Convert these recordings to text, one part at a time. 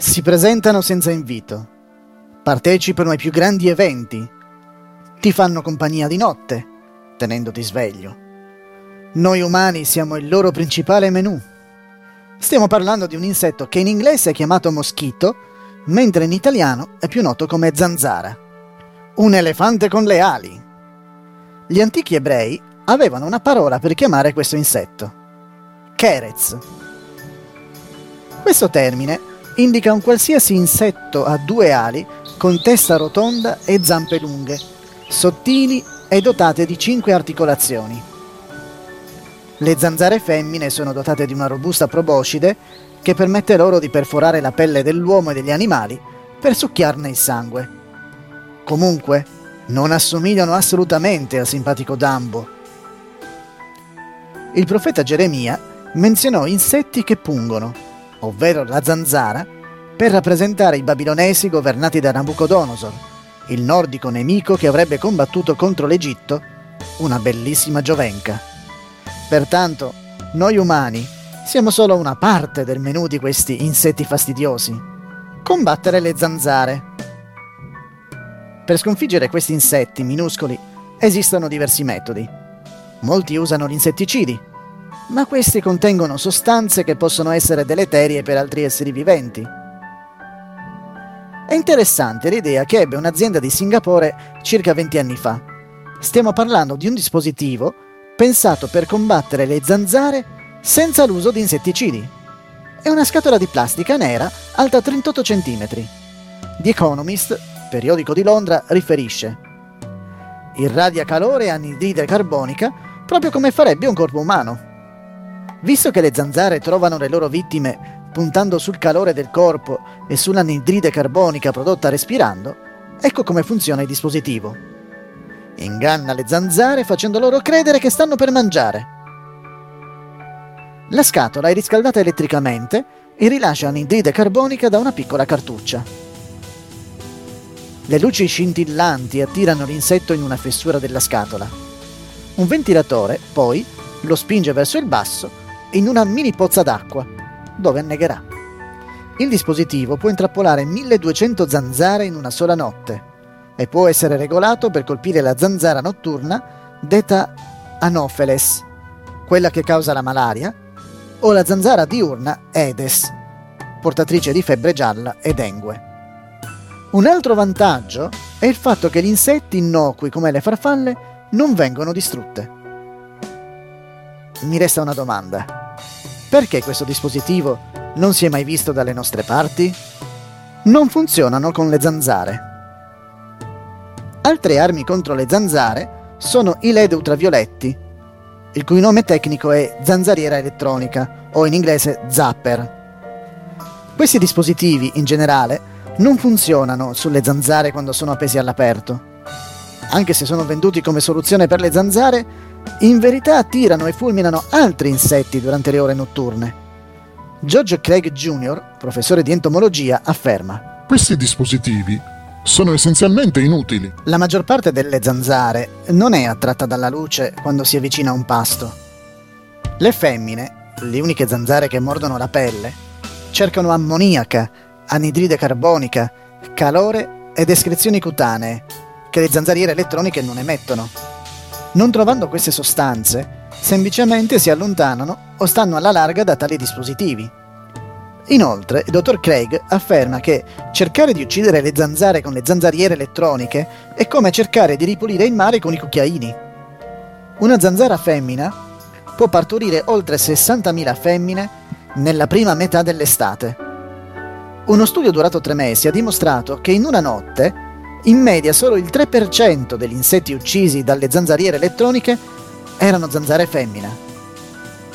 Si presentano senza invito, partecipano ai più grandi eventi, ti fanno compagnia di notte, tenendoti sveglio. Noi umani siamo il loro principale menù. Stiamo parlando di un insetto che in inglese è chiamato moschito, mentre in italiano è più noto come zanzara. Un elefante con le ali. Gli antichi ebrei avevano una parola per chiamare questo insetto. Kerez. Questo termine indica un qualsiasi insetto a due ali con testa rotonda e zampe lunghe, sottili e dotate di cinque articolazioni. Le zanzare femmine sono dotate di una robusta proboscide che permette loro di perforare la pelle dell'uomo e degli animali per succhiarne il sangue. Comunque, non assomigliano assolutamente al simpatico Dambo. Il profeta Geremia menzionò insetti che pungono, ovvero la zanzara, per rappresentare i babilonesi governati da Nabucodonosor, il nordico nemico che avrebbe combattuto contro l'Egitto, una bellissima giovenca. Pertanto, noi umani siamo solo una parte del menù di questi insetti fastidiosi. Combattere le zanzare. Per sconfiggere questi insetti minuscoli esistono diversi metodi. Molti usano gli insetticidi, ma questi contengono sostanze che possono essere deleterie per altri esseri viventi. È interessante l'idea che ebbe un'azienda di Singapore circa 20 anni fa. Stiamo parlando di un dispositivo pensato per combattere le zanzare senza l'uso di insetticidi. È una scatola di plastica nera alta 38 cm. The Economist, periodico di Londra, riferisce irradia calore e anidride carbonica proprio come farebbe un corpo umano. Visto che le zanzare trovano le loro vittime puntando sul calore del corpo e sull'anidride carbonica prodotta respirando, ecco come funziona il dispositivo. Inganna le zanzare facendo loro credere che stanno per mangiare. La scatola è riscaldata elettricamente e rilascia anidride carbonica da una piccola cartuccia. Le luci scintillanti attirano l'insetto in una fessura della scatola. Un ventilatore, poi, lo spinge verso il basso in una mini pozza d'acqua, dove annegherà. Il dispositivo può intrappolare 1200 zanzare in una sola notte e può essere regolato per colpire la zanzara notturna detta Anopheles, quella che causa la malaria, o la zanzara diurna Aedes, portatrice di febbre gialla e dengue. Un altro vantaggio è il fatto che gli insetti innocui come le farfalle non vengono distrutte. Mi resta una domanda. Perché questo dispositivo non si è mai visto dalle nostre parti? Non funzionano con le zanzare. Altre armi contro le zanzare sono i LED ultravioletti, il cui nome tecnico è zanzariera elettronica o in inglese zapper. Questi dispositivi, in generale, non funzionano sulle zanzare quando sono appesi all'aperto. Anche se sono venduti come soluzione per le zanzare, in verità attirano e fulminano altri insetti durante le ore notturne. George Craig Jr., professore di entomologia, afferma Questi dispositivi sono essenzialmente inutili. La maggior parte delle zanzare non è attratta dalla luce quando si avvicina a un pasto. Le femmine, le uniche zanzare che mordono la pelle, cercano ammoniaca, anidride carbonica, calore ed escrezioni cutanee che le zanzariere elettroniche non emettono. Non trovando queste sostanze, semplicemente si allontanano o stanno alla larga da tali dispositivi. Inoltre, il dottor Craig afferma che cercare di uccidere le zanzare con le zanzariere elettroniche è come cercare di ripulire il mare con i cucchiaini. Una zanzara femmina può partorire oltre 60.000 femmine nella prima metà dell'estate. Uno studio durato tre mesi ha dimostrato che in una notte in media solo il 3% degli insetti uccisi dalle zanzariere elettroniche erano zanzare femmina.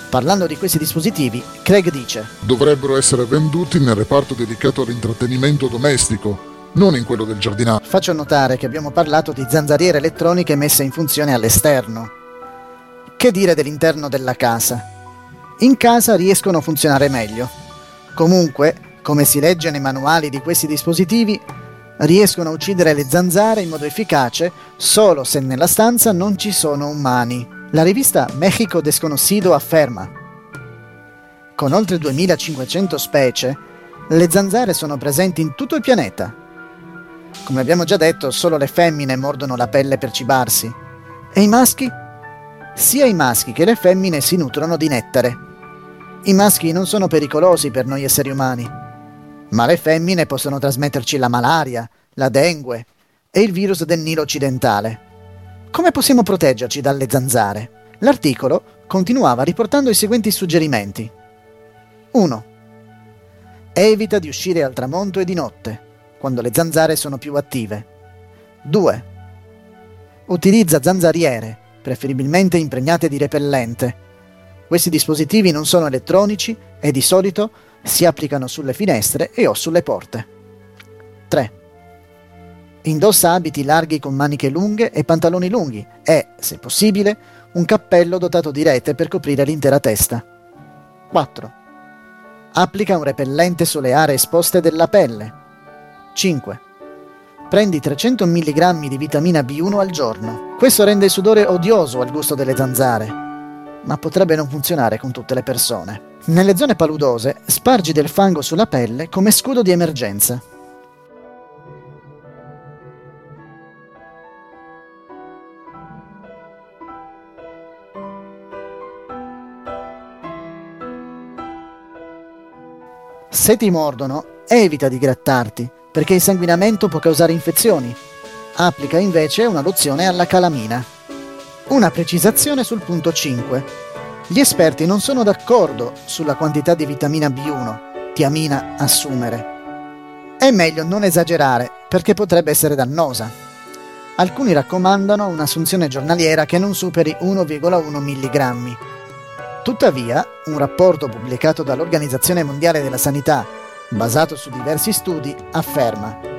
Parlando di questi dispositivi, Craig dice: Dovrebbero essere venduti nel reparto dedicato all'intrattenimento domestico, non in quello del giardinaggio. Faccio notare che abbiamo parlato di zanzariere elettroniche messe in funzione all'esterno. Che dire dell'interno della casa? In casa riescono a funzionare meglio. Comunque, come si legge nei manuali di questi dispositivi, riescono a uccidere le zanzare in modo efficace solo se nella stanza non ci sono umani. La rivista México Desconocido afferma con oltre 2500 specie, Le zanzare sono presenti in tutto il pianeta. Come abbiamo già detto, solo le femmine mordono la pelle per cibarsi. E i maschi? Sia i maschi che le femmine si nutrono di nettare. I maschi non sono pericolosi per noi esseri umani, ma le femmine possono trasmetterci la malaria, la dengue e il virus del Nilo occidentale. Come possiamo proteggerci dalle zanzare? L'articolo continuava riportando i seguenti suggerimenti. 1. Evita di uscire al tramonto e di notte, quando le zanzare sono più attive. 2. Utilizza zanzariere, preferibilmente impregnate di repellente. Questi dispositivi non sono elettronici e di solito si applicano sulle finestre e o sulle porte. 3. Indossa abiti larghi con maniche lunghe e pantaloni lunghi e, se possibile, un cappello dotato di rete per coprire l'intera testa. 4. Applica un repellente sulle aree esposte della pelle. 5. Prendi 300 mg di vitamina B1 al giorno. Questo rende il sudore odioso al gusto delle zanzare, ma potrebbe non funzionare con tutte le persone. Nelle zone paludose spargi del fango sulla pelle come scudo di emergenza. Se ti mordono, evita di grattarti, perché il sanguinamento può causare infezioni. Applica invece una lozione alla calamina. Una precisazione sul punto 5. Gli esperti non sono d'accordo sulla quantità di vitamina B1, tiamina, assumere. È meglio non esagerare, perché potrebbe essere dannosa. Alcuni raccomandano un'assunzione giornaliera che non superi 1,1 mg Tuttavia, un rapporto pubblicato dall'Organizzazione Mondiale della Sanità, basato su diversi studi, afferma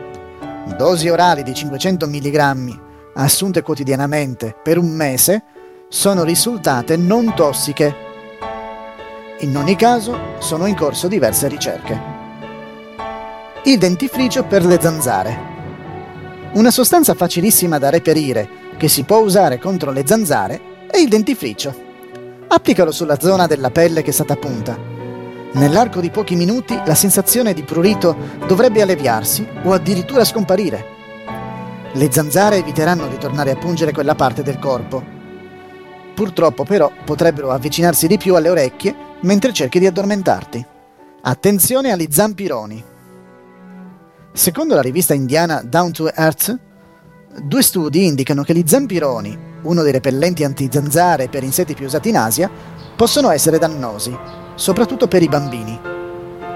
dosi orali di 500 mg assunte quotidianamente per un mese sono risultate non tossiche. In ogni caso sono in corso diverse ricerche. Il dentifricio per le zanzare. Una sostanza facilissima da reperire che si può usare contro le zanzare è il dentifricio. Applicalo sulla zona della pelle che è stata punta. Nell'arco di pochi minuti la sensazione di prurito dovrebbe alleviarsi o addirittura scomparire. Le zanzare eviteranno di tornare a pungere quella parte del corpo. Purtroppo però potrebbero avvicinarsi di più alle orecchie mentre cerchi di addormentarti. Attenzione agli zampironi. Secondo la rivista indiana Down to Earth, due studi indicano che gli zampironi uno dei repellenti antizanzare per insetti più usati in Asia, possono essere dannosi, soprattutto per i bambini.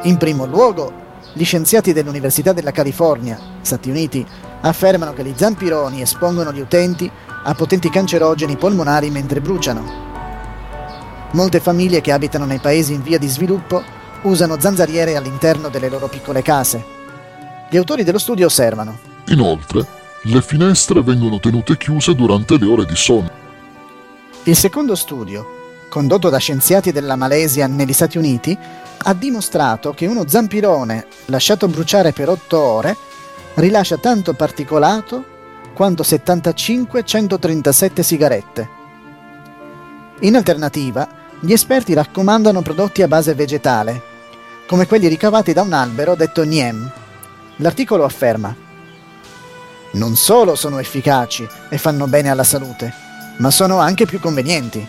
In primo luogo, gli scienziati dell'Università della California, Stati Uniti, affermano che gli zampironi espongono gli utenti a potenti cancerogeni polmonari mentre bruciano. Molte famiglie che abitano nei paesi in via di sviluppo usano zanzariere all'interno delle loro piccole case. Gli autori dello studio osservano. Inoltre, le finestre vengono tenute chiuse durante le ore di sonno. Il secondo studio, condotto da scienziati della Malesia negli Stati Uniti, ha dimostrato che uno zampirone lasciato bruciare per 8 ore rilascia tanto particolato quanto 75-137 sigarette. In alternativa, gli esperti raccomandano prodotti a base vegetale, come quelli ricavati da un albero detto Niem. L'articolo afferma non solo sono efficaci e fanno bene alla salute, ma sono anche più convenienti.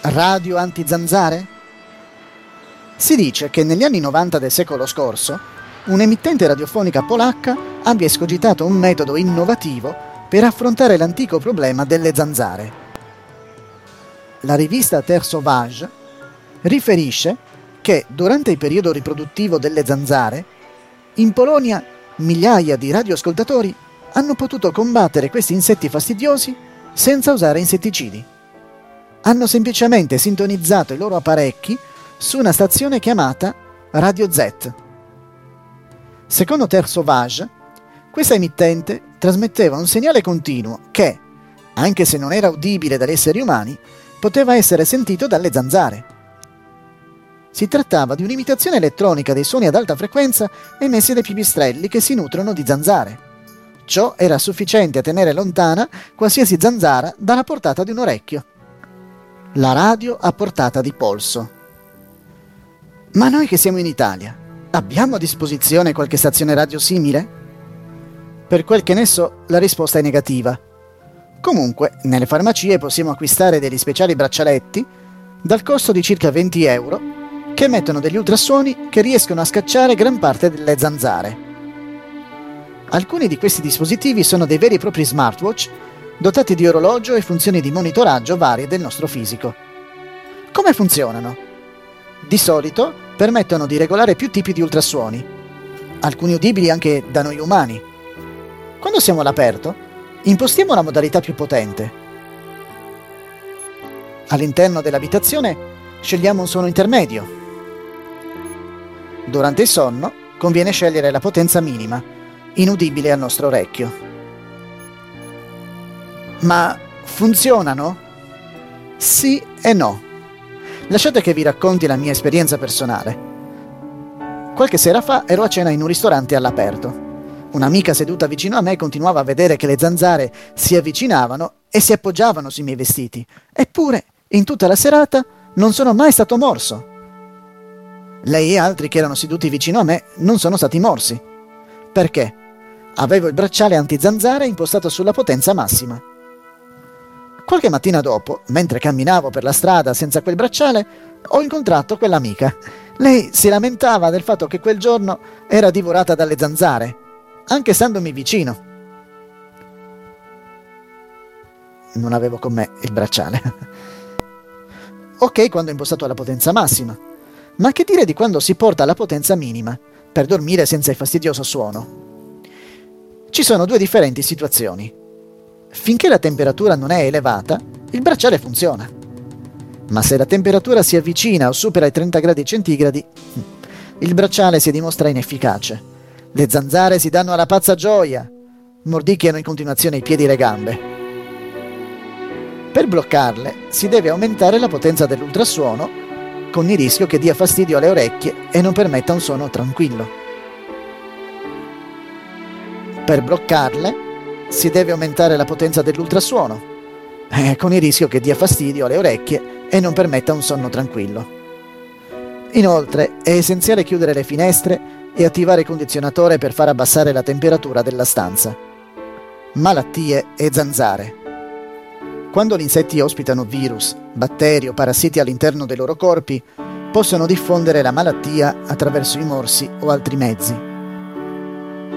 Radio anti-zanzare? Si dice che negli anni 90 del secolo scorso un'emittente radiofonica polacca abbia escogitato un metodo innovativo per affrontare l'antico problema delle zanzare. La rivista Terre Sauvage riferisce che durante il periodo riproduttivo delle zanzare, in Polonia migliaia di radioascoltatori hanno potuto combattere questi insetti fastidiosi senza usare insetticidi. Hanno semplicemente sintonizzato i loro apparecchi su una stazione chiamata Radio Z. Secondo Terre Sauvage, questa emittente trasmetteva un segnale continuo che, anche se non era udibile dagli esseri umani, poteva essere sentito dalle zanzare. Si trattava di un'imitazione elettronica dei suoni ad alta frequenza emessi dai pipistrelli che si nutrono di zanzare. Ciò era sufficiente a tenere lontana qualsiasi zanzara dalla portata di un orecchio. La radio a portata di polso. Ma noi che siamo in Italia, Abbiamo a disposizione qualche stazione radio simile? Per quel che ne so, la risposta è negativa. Comunque, nelle farmacie possiamo acquistare degli speciali braccialetti dal costo di circa 20 euro che emettono degli ultrasuoni che riescono a scacciare gran parte delle zanzare. Alcuni di questi dispositivi sono dei veri e propri smartwatch dotati di orologio e funzioni di monitoraggio varie del nostro fisico. Come funzionano? Di solito permettono di regolare più tipi di ultrasuoni, alcuni udibili anche da noi umani. Quando siamo all'aperto, impostiamo la modalità più potente. All'interno dell'abitazione scegliamo un suono intermedio. Durante il sonno conviene scegliere la potenza minima, inudibile al nostro orecchio. Ma funzionano? Sì e no. Lasciate che vi racconti la mia esperienza personale. Qualche sera fa ero a cena in un ristorante all'aperto. Un'amica seduta vicino a me continuava a vedere che le zanzare si avvicinavano e si appoggiavano sui miei vestiti. Eppure, in tutta la serata, non sono mai stato morso. Lei e altri che erano seduti vicino a me non sono stati morsi. Perché? Avevo il bracciale anti-zanzare impostato sulla potenza massima. Qualche mattina dopo, mentre camminavo per la strada senza quel bracciale, ho incontrato quell'amica. Lei si lamentava del fatto che quel giorno era divorata dalle zanzare, anche standomi vicino. Non avevo con me il bracciale. ok quando ho impostato la potenza massima, ma che dire di quando si porta alla potenza minima, per dormire senza il fastidioso suono? Ci sono due differenti situazioni. Finché la temperatura non è elevata, il bracciale funziona. Ma se la temperatura si avvicina o supera i 30 gradi centigradi, il bracciale si dimostra inefficace. Le zanzare si danno alla pazza gioia, mordicchiano in continuazione i piedi e le gambe. Per bloccarle si deve aumentare la potenza dell'ultrasuono con il rischio che dia fastidio alle orecchie e non permetta un suono tranquillo. Per bloccarle si deve aumentare la potenza dell'ultrasuono, eh, con il rischio che dia fastidio alle orecchie e non permetta un sonno tranquillo. Inoltre è essenziale chiudere le finestre e attivare il condizionatore per far abbassare la temperatura della stanza. Malattie e zanzare. Quando gli insetti ospitano virus, batteri o parassiti all'interno dei loro corpi, possono diffondere la malattia attraverso i morsi o altri mezzi.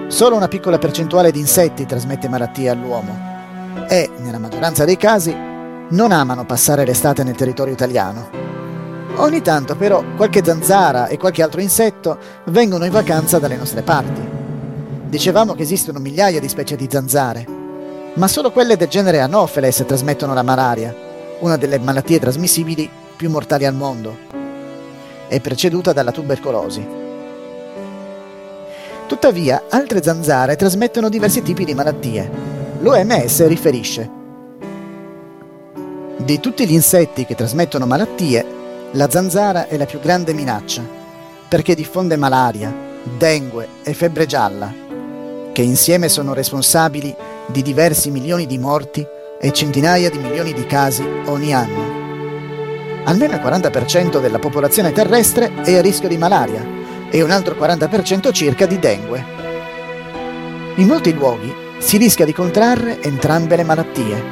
Solo una piccola percentuale di insetti trasmette malattie all'uomo e, nella maggioranza dei casi, non amano passare l'estate nel territorio italiano. Ogni tanto però qualche zanzara e qualche altro insetto vengono in vacanza dalle nostre parti. Dicevamo che esistono migliaia di specie di zanzare, ma solo quelle del genere Anopheles trasmettono la malaria, una delle malattie trasmissibili più mortali al mondo. È preceduta dalla tubercolosi. Tuttavia, altre zanzare trasmettono diversi tipi di malattie. L'OMS riferisce. Di tutti gli insetti che trasmettono malattie, la zanzara è la più grande minaccia, perché diffonde malaria, dengue e febbre gialla, che insieme sono responsabili di diversi milioni di morti e centinaia di milioni di casi ogni anno. Almeno il 40% della popolazione terrestre è a rischio di malaria e un altro 40% circa di dengue. In molti luoghi si rischia di contrarre entrambe le malattie.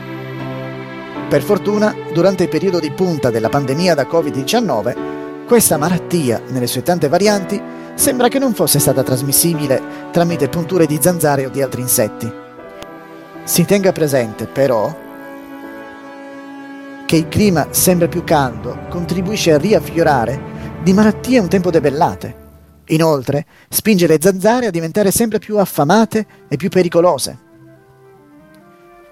Per fortuna, durante il periodo di punta della pandemia da Covid-19, questa malattia, nelle sue tante varianti, sembra che non fosse stata trasmissibile tramite punture di zanzare o di altri insetti. Si tenga presente però che il clima sempre più caldo contribuisce a riaffiorare di malattie un tempo debellate. Inoltre, spinge le zanzare a diventare sempre più affamate e più pericolose.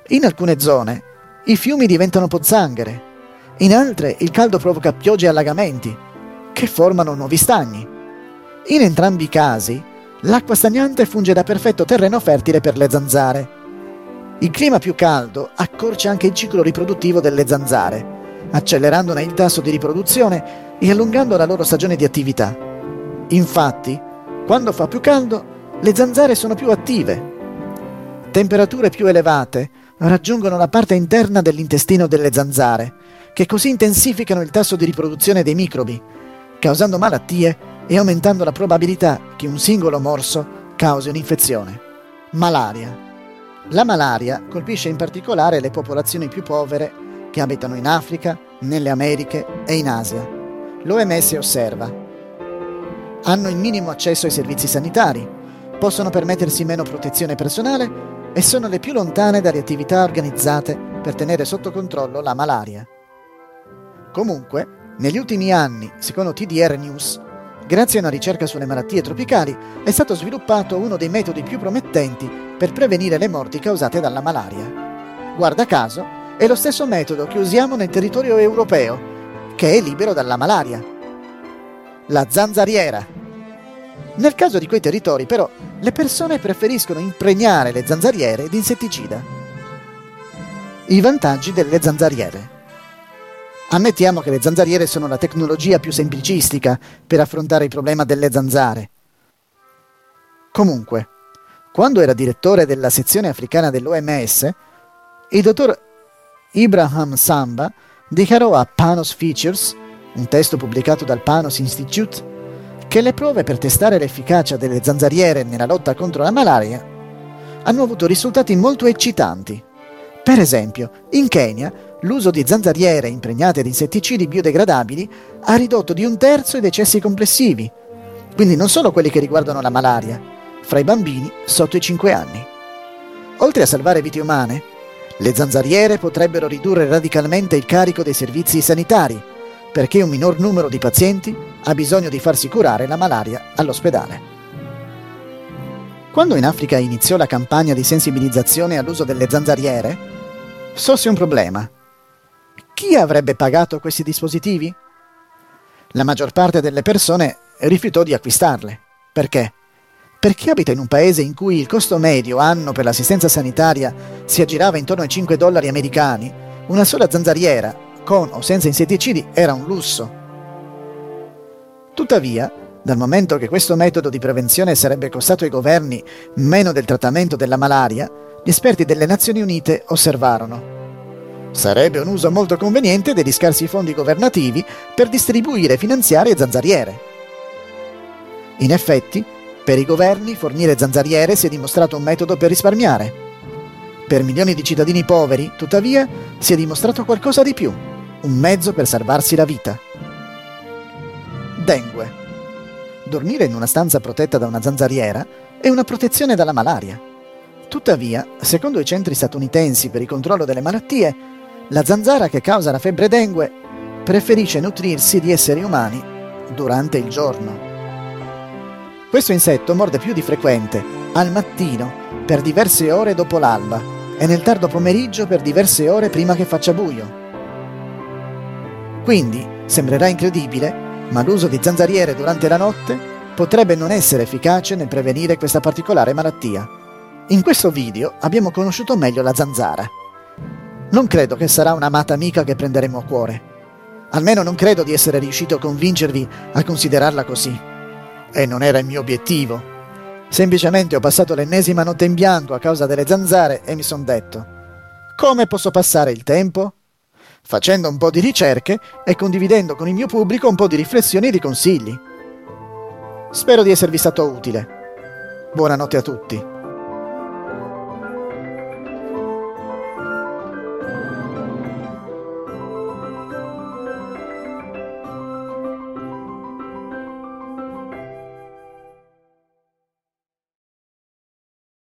In alcune zone i fiumi diventano pozzanghere, in altre il caldo provoca piogge e allagamenti, che formano nuovi stagni. In entrambi i casi, l'acqua stagnante funge da perfetto terreno fertile per le zanzare il clima più caldo accorcia anche il ciclo riproduttivo delle zanzare, accelerandone il tasso di riproduzione e allungando la loro stagione di attività. Infatti, quando fa più caldo, le zanzare sono più attive. Temperature più elevate raggiungono la parte interna dell'intestino delle zanzare, che così intensificano il tasso di riproduzione dei microbi, causando malattie e aumentando la probabilità che un singolo morso causi un'infezione. Malaria. La malaria colpisce in particolare le popolazioni più povere che abitano in Africa, nelle Americhe e in Asia. L'OMS osserva. Hanno il minimo accesso ai servizi sanitari, possono permettersi meno protezione personale e sono le più lontane dalle attività organizzate per tenere sotto controllo la malaria. Comunque, negli ultimi anni, secondo TDR News, grazie a una ricerca sulle malattie tropicali, è stato sviluppato uno dei metodi più promettenti per prevenire le morti causate dalla malaria. Guarda caso, è lo stesso metodo che usiamo nel territorio europeo, che è libero dalla malaria. La zanzariera. Nel caso di quei territori, però, le persone preferiscono impregnare le zanzariere di insetticida. I vantaggi delle zanzariere. Ammettiamo che le zanzariere sono la tecnologia più semplicistica per affrontare il problema delle zanzare. Comunque, quando era direttore della sezione africana dell'OMS, il dottor Ibrahim Samba dichiarò a Panos Features, un testo pubblicato dal Panos Institute, che le prove per testare l'efficacia delle zanzariere nella lotta contro la malaria hanno avuto risultati molto eccitanti. Per esempio, in Kenya l'uso di zanzariere impregnate di insetticidi biodegradabili ha ridotto di un terzo i decessi complessivi, quindi non solo quelli che riguardano la malaria, fra i bambini sotto i 5 anni. Oltre a salvare vite umane, le zanzariere potrebbero ridurre radicalmente il carico dei servizi sanitari, perché un minor numero di pazienti ha bisogno di farsi curare la malaria all'ospedale. Quando in Africa iniziò la campagna di sensibilizzazione all'uso delle zanzariere, sorse un problema. Chi avrebbe pagato questi dispositivi? La maggior parte delle persone rifiutò di acquistarle. Perché? Per chi abita in un paese in cui il costo medio anno per l'assistenza sanitaria si aggirava intorno ai 5 dollari americani, una sola zanzariera, con o senza insetticidi, era un lusso. Tuttavia, dal momento che questo metodo di prevenzione sarebbe costato ai governi meno del trattamento della malaria, gli esperti delle Nazioni Unite osservarono. Sarebbe un uso molto conveniente degli scarsi fondi governativi per distribuire e finanziare zanzariere. In effetti, per i governi fornire zanzariere si è dimostrato un metodo per risparmiare. Per milioni di cittadini poveri, tuttavia, si è dimostrato qualcosa di più, un mezzo per salvarsi la vita. Dengue. Dormire in una stanza protetta da una zanzariera è una protezione dalla malaria. Tuttavia, secondo i centri statunitensi per il controllo delle malattie, la zanzara che causa la febbre dengue preferisce nutrirsi di esseri umani durante il giorno. Questo insetto morde più di frequente, al mattino, per diverse ore dopo l'alba, e nel tardo pomeriggio per diverse ore prima che faccia buio. Quindi, sembrerà incredibile, ma l'uso di zanzariere durante la notte potrebbe non essere efficace nel prevenire questa particolare malattia. In questo video abbiamo conosciuto meglio la zanzara. Non credo che sarà un'amata amica che prenderemo a cuore. Almeno non credo di essere riuscito a convincervi a considerarla così e non era il mio obiettivo. Semplicemente ho passato l'ennesima notte in bianco a causa delle zanzare e mi sono detto, come posso passare il tempo? Facendo un po' di ricerche e condividendo con il mio pubblico un po' di riflessioni e di consigli. Spero di esservi stato utile. Buonanotte a tutti.